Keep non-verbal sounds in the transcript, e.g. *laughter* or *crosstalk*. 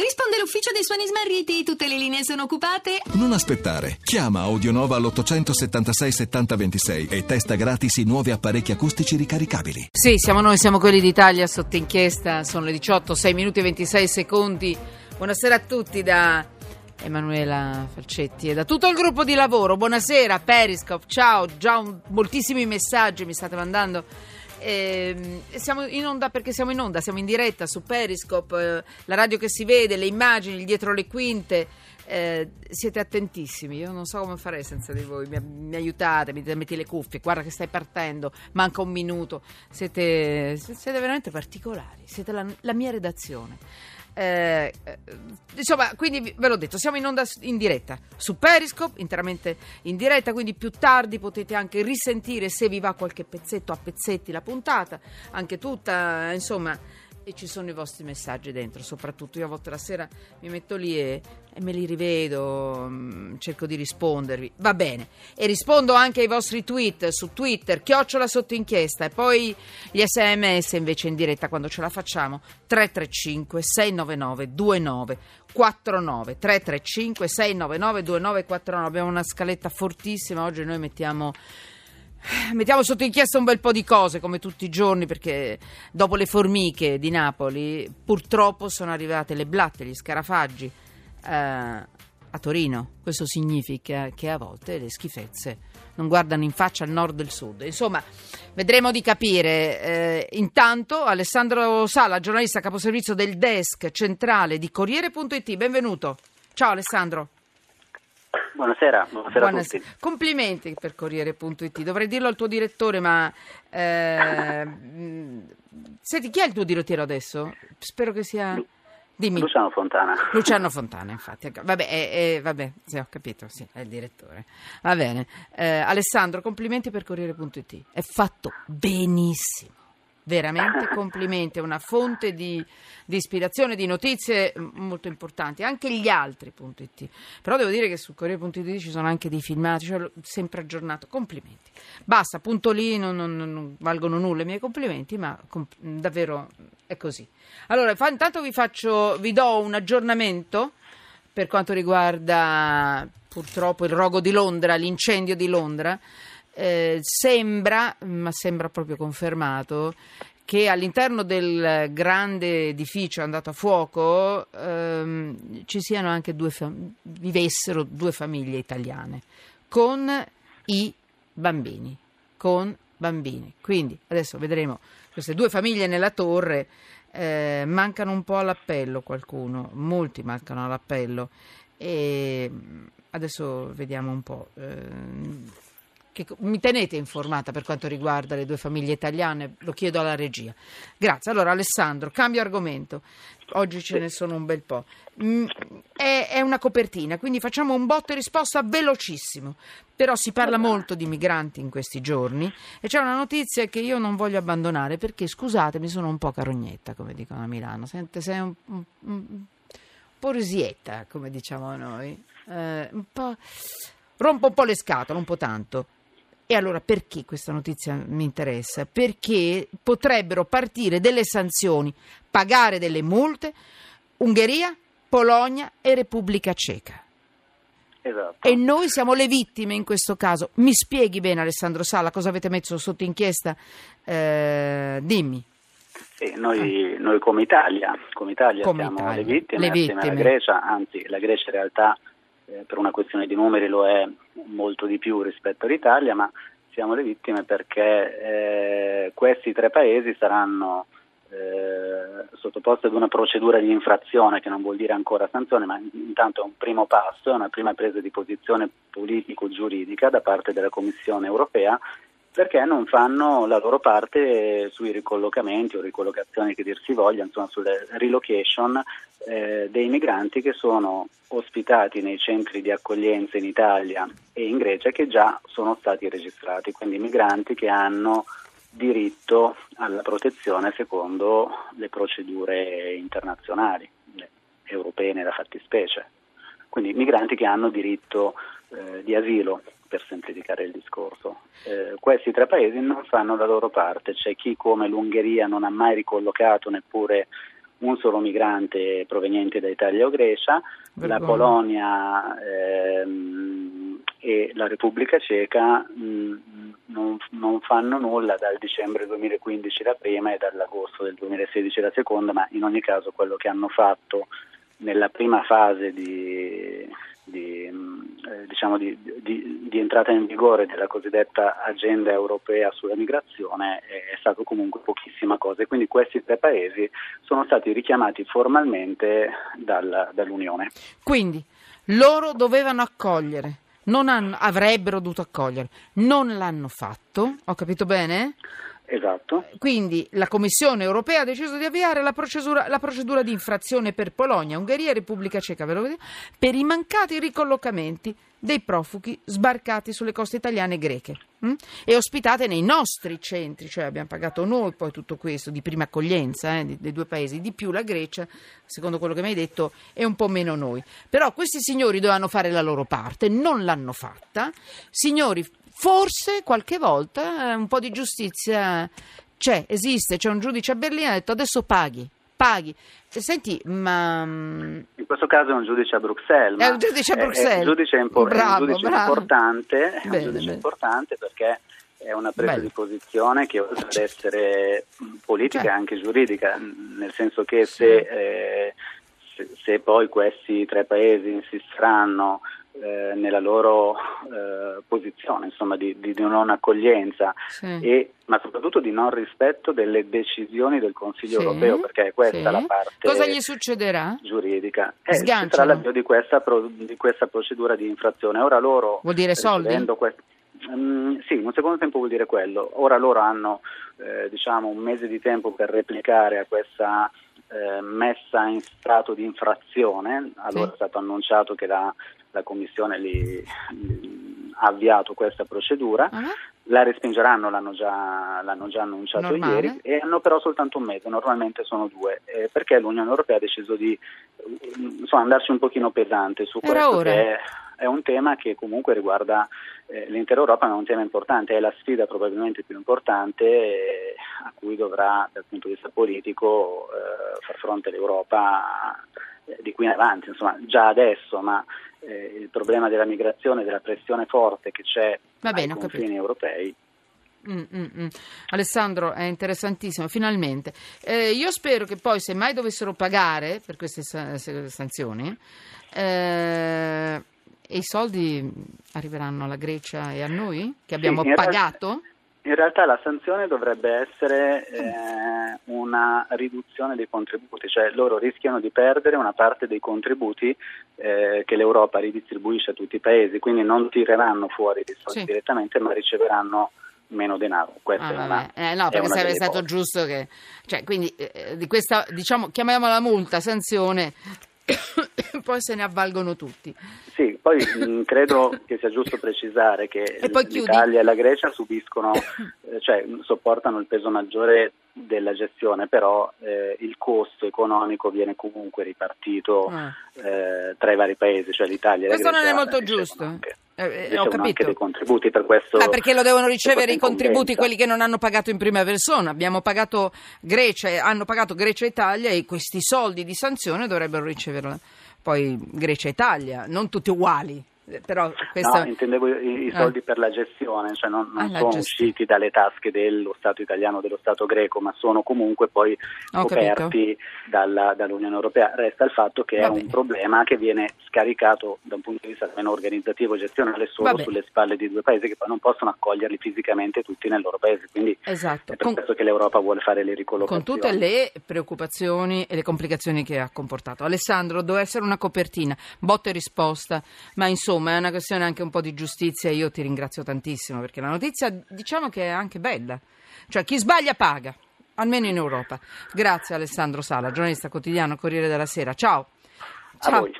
Risponde l'ufficio dei suoni smarriti, tutte le linee sono occupate. Non aspettare. Chiama Audionova all'876 7026 e testa gratis i nuovi apparecchi acustici ricaricabili. Sì, siamo noi, siamo quelli d'Italia sotto inchiesta, sono le 18, 6 minuti e 26 secondi. Buonasera a tutti da Emanuela Falcetti e da tutto il gruppo di lavoro. Buonasera, Periscope, ciao, già un, moltissimi messaggi mi state mandando. Eh, siamo in onda perché siamo in onda, siamo in diretta su Periscope, eh, la radio che si vede, le immagini, dietro le quinte. Eh, siete attentissimi, io non so come farei senza di voi, mi, mi aiutate, mi metti le cuffie, guarda che stai partendo, manca un minuto, siete, siete veramente particolari, siete la, la mia redazione. Eh, eh, insomma, quindi ve l'ho detto, siamo in onda in diretta su Periscope, interamente in diretta, quindi più tardi potete anche risentire se vi va qualche pezzetto a pezzetti la puntata, anche tutta, insomma e ci sono i vostri messaggi dentro, soprattutto io a volte la sera mi metto lì e, e me li rivedo, mm, cerco di rispondervi, va bene, e rispondo anche ai vostri tweet su Twitter, chiocciola sotto inchiesta. E poi gli sms invece in diretta quando ce la facciamo, 335 699 2949 335 699 2949 abbiamo una scaletta fortissima, oggi noi mettiamo Mettiamo sotto inchiesta un bel po' di cose come tutti i giorni perché dopo le formiche di Napoli purtroppo sono arrivate le blatte, gli scarafaggi eh, a Torino. Questo significa che a volte le schifezze non guardano in faccia al nord e al sud. Insomma, vedremo di capire. Eh, intanto Alessandro Sala, giornalista caposervizio del desk centrale di Corriere.it. Benvenuto. Ciao Alessandro. Buonasera, buonasera, buonasera. Complimenti per Corriere.it. Dovrei dirlo al tuo direttore, ma eh, senti, chi è il tuo direttiero adesso? Spero che sia. Dimmi. Luciano Fontana. Luciano Fontana, infatti. Vabbè, eh, eh, vabbè sì, ho capito, sì, è il direttore. Va bene. Eh, Alessandro, complimenti per Corriere.it. È fatto benissimo veramente *laughs* complimenti, è una fonte di, di, ispirazione, di notizie molto importanti, anche gli altri.it. Però devo dire che su Corriere.it ci sono anche dei filmati, cioè sempre aggiornato, complimenti. Basta, appunto lì non, non, non valgono nulla i miei complimenti, ma comp- davvero è così. Allora, fa, intanto vi, faccio, vi do un aggiornamento per quanto riguarda purtroppo il rogo di Londra, l'incendio di Londra. Eh, sembra, ma sembra proprio confermato, che all'interno del grande edificio andato a fuoco ehm, ci siano anche due fam- vivessero due famiglie italiane con i bambini, con bambini. Quindi adesso vedremo queste due famiglie nella torre. Eh, mancano un po' all'appello qualcuno, molti mancano all'appello e adesso vediamo un po'. Eh, che mi tenete informata per quanto riguarda le due famiglie italiane, lo chiedo alla regia. Grazie. Allora Alessandro, cambio argomento. Oggi ce ne sono un bel po'. Mm, è, è, una copertina, quindi facciamo un botto e risposta velocissimo. Però si parla molto di migranti in questi giorni e c'è una notizia che io non voglio abbandonare perché, scusatemi, sono un po' carognetta, come dicono a Milano. Sente, sei un, un, un po' risietta, come diciamo noi. Eh, un po'... Rompo un po' le scatole, un po' tanto. E allora perché questa notizia mi interessa? Perché potrebbero partire delle sanzioni, pagare delle multe Ungheria, Polonia e Repubblica Ceca. Esatto. E noi siamo le vittime in questo caso. Mi spieghi bene Alessandro Sala cosa avete messo sotto inchiesta? Eh, dimmi. Sì, noi, noi, come Italia, come Italia come siamo Italia. le vittime, le vittime. Grecia, anzi la Grecia in realtà eh, per una questione di numeri lo è molto di più rispetto all'Italia, ma siamo le vittime perché eh, questi tre paesi saranno eh, sottoposti ad una procedura di infrazione che non vuol dire ancora sanzione, ma intanto è un primo passo, è una prima presa di posizione politico-giuridica da parte della Commissione europea perché non fanno la loro parte sui ricollocamenti o ricollocazioni che dir si voglia, insomma sulle relocation eh, dei migranti che sono ospitati nei centri di accoglienza in Italia e in Grecia che già sono stati registrati, quindi migranti che hanno diritto alla protezione secondo le procedure internazionali, europee nella fattispecie. Quindi migranti che hanno diritto eh, di asilo, per semplificare il discorso. Eh, questi tre paesi non fanno la loro parte, c'è chi come l'Ungheria non ha mai ricollocato neppure un solo migrante proveniente da Italia o Grecia, Vergogna. la Polonia ehm, e la Repubblica Ceca mh, mm, non, non, fanno nulla dal dicembre 2015 la prima e dall'agosto del 2016 la seconda, ma in ogni caso quello che hanno fatto nella prima fase di, di, eh, diciamo di, di, entrata in vigore della cosiddetta agenda europea sulla migrazione è, stato comunque pochissima cosa e quindi questi tre paesi sono stati richiamati formalmente dal, dall'Unione. Quindi loro dovevano accogliere, hanno, avrebbero dovuto accogliere, non l'hanno fatto, ho capito bene? Esatto. Quindi la Commissione europea ha deciso di avviare la procedura, la procedura di infrazione per Polonia, Ungheria e Repubblica Ceca per i mancati ricollocamenti dei profughi sbarcati sulle coste italiane e greche hm? e ospitate nei nostri centri, cioè abbiamo pagato noi poi tutto questo di prima accoglienza eh, dei due paesi, di più la Grecia, secondo quello che mi hai detto, e un po' meno noi. Però questi signori dovevano fare la loro parte, non l'hanno fatta. Signori Forse qualche volta eh, un po' di giustizia c'è, esiste, c'è un giudice a Berlino che ha detto adesso paghi, paghi. Senti, ma... Mm, in questo caso è un giudice a Bruxelles. È un giudice a Bruxelles. È, un giudice, impor- bravo, è un giudice importante, è un giudice importante perché è una presa Bello. di posizione che oltre ad essere politica è cioè. anche giuridica, nel senso che se, eh, se, se poi questi tre paesi insisteranno eh, nella loro eh, posizione insomma, di, di, non accoglienza, sì. e, ma soprattutto di non rispetto delle decisioni del Consiglio sì. europeo, perché è questa sì. la parte Cosa gli succederà? giuridica. Eh, ci sarà l'avvio di questa, pro, di questa, procedura di infrazione. Ora loro, Vuol dire soldi? Quest- um, sì, un secondo tempo vuol dire quello. Ora loro hanno eh, diciamo, un mese di tempo per replicare a questa eh, messa in stato di infrazione. Allora sì. è stato annunciato che la, la Commissione li, li ha avviato questa procedura. Uh-huh. La respingeranno, l'hanno già, l'hanno già annunciato Normale. ieri, e hanno però soltanto un mese, normalmente sono due, eh, perché l'Unione Europea ha deciso di insomma, andarci un pochino pesante su Era questo, ora. che è, è, un tema che comunque riguarda eh, l'intera Europa, ma è un tema importante, è la sfida probabilmente più importante eh, a cui dovrà dal punto di vista politico eh, far fronte l'Europa eh, di qui in avanti, insomma già adesso, ma eh, il problema della migrazione, della pressione forte che c'è Va bene, ai confini europei Mm, mm, mm. Alessandro, è interessantissimo, finalmente. Eh, io spero che poi, se mai dovessero pagare per queste sanzioni, eh, i soldi arriveranno alla Grecia e a noi, che abbiamo sì, pagato? In realtà la sanzione dovrebbe essere eh, una riduzione dei contributi, cioè loro rischiano di perdere una parte dei contributi eh, che l'Europa ridistribuisce a tutti i paesi, quindi non tireranno fuori i soldi sì. direttamente ma riceveranno meno denaro. Questa ah, è una, eh, no, perché sarebbe stato cose. giusto che... Cioè, quindi eh, di questa, diciamo, chiamiamola multa, sanzione, *laughs* poi se ne avvalgono tutti. Sì, poi mh, mm, credo che sia giusto precisare che l'Italia e la Grecia subiscono, *laughs* eh, cioè sopportano il peso maggiore della gestione, però eh, il costo economico viene comunque ripartito ah. eh, tra i vari paesi, cioè l'Italia e la Grecia. Questo non è molto giusto. Anche. Eh, eh ho capito. dei contributi per questo. Ma perché lo devono ricevere i contributi quelli che non hanno pagato in prima persona? Abbiamo pagato Grecia, hanno pagato Grecia e Italia e questi soldi di sanzione dovrebbero riceverla poi Grecia e Italia, non tutti uguali. Però questo... No, intendevo i, i soldi ah. per la gestione, cioè non, non ah, sono usciti dalle tasche dello Stato italiano o dello Stato greco, ma sono comunque poi Ho coperti dalla, dall'Unione Europea. Resta il fatto che Va è bene. un problema che viene scaricato da un punto di vista almeno organizzativo e gestionale solo sulle spalle di due paesi che poi non possono accoglierli fisicamente tutti nel loro paese. Quindi esatto. è per con, questo che l'Europa vuole fare le ricollocazioni. Con tutte le preoccupazioni e le complicazioni che ha comportato. Alessandro, doveva essere una copertina, botta e risposta, ma insomma insomma è una questione anche un po' di giustizia e io ti ringrazio tantissimo perché la notizia diciamo che è anche bella. Cioè chi sbaglia paga, almeno in Europa. Grazie Alessandro Sala, giornalista quotidiano Corriere della Sera. Ciao. Ciao.